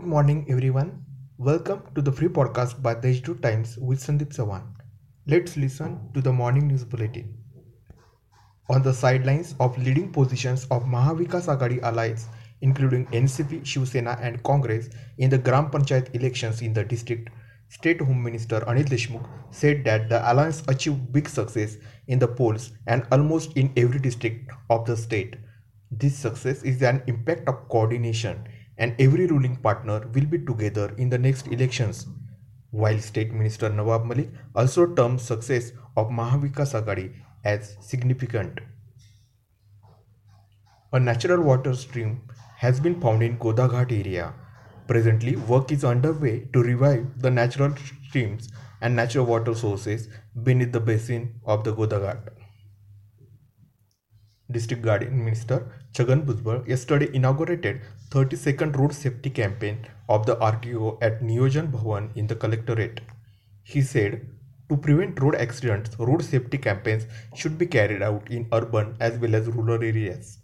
morning, everyone. Welcome to the free podcast by the H2 Times with Sandeep Sawan. Let's listen to the morning news bulletin. On the sidelines of leading positions of Maha Vikas Aghadi allies, including NCP, Shiv Sena, and Congress, in the Gram Panchayat elections in the district, State Home Minister Anil Deshmukh said that the alliance achieved big success in the polls and almost in every district of the state. This success is an impact of coordination and every ruling partner will be together in the next elections. While State Minister Nawab Malik also termed success of Maha Vikas Aghadi as significant. A natural water stream has been found in Godaghat area. Presently, work is underway to revive the natural streams and natural water sources beneath the basin of the Godaghat. District Guardian Minister Chhagan Bhujbal yesterday inaugurated 32nd road safety campaign of the RTO at Niyojan Bhavan in the collectorate. He said, to prevent road accidents, road safety campaigns should be carried out in urban as well as rural areas.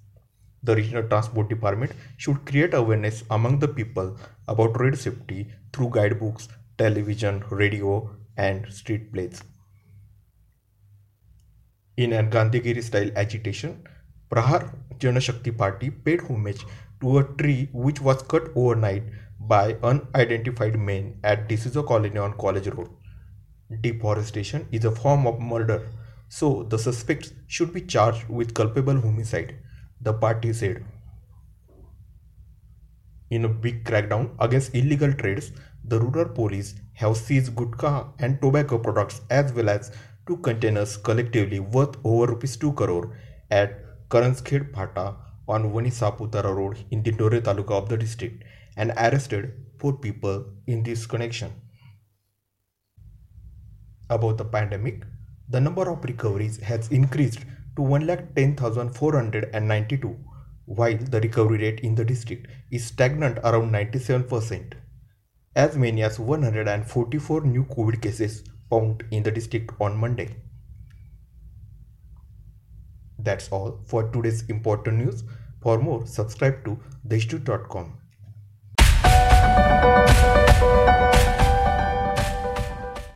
The Regional Transport Department should create awareness among the people about road safety through guidebooks, television, radio, and street plays. In a Gandhigiri style agitation, Prahar Janashakti Party paid homage to a tree which was cut overnight by unidentified men at D'Souza Colony on College Road. Deforestation is a form of murder, so the suspects should be charged with culpable homicide, the party said. In a big crackdown against illegal trades, the rural police have seized gutka and tobacco products as well as two containers collectively worth over rupees 2 crore at Karanskhed Phata on Wani Saputara Road in the Dore Taluka of the district and arrested four people in this connection. About the pandemic, the number of recoveries has increased to 1,10,492 while the recovery rate in the district is stagnant around 97%. As many as 144 new COVID cases found in the district on Monday. That's all for today's important news. For more, subscribe to theistu.com.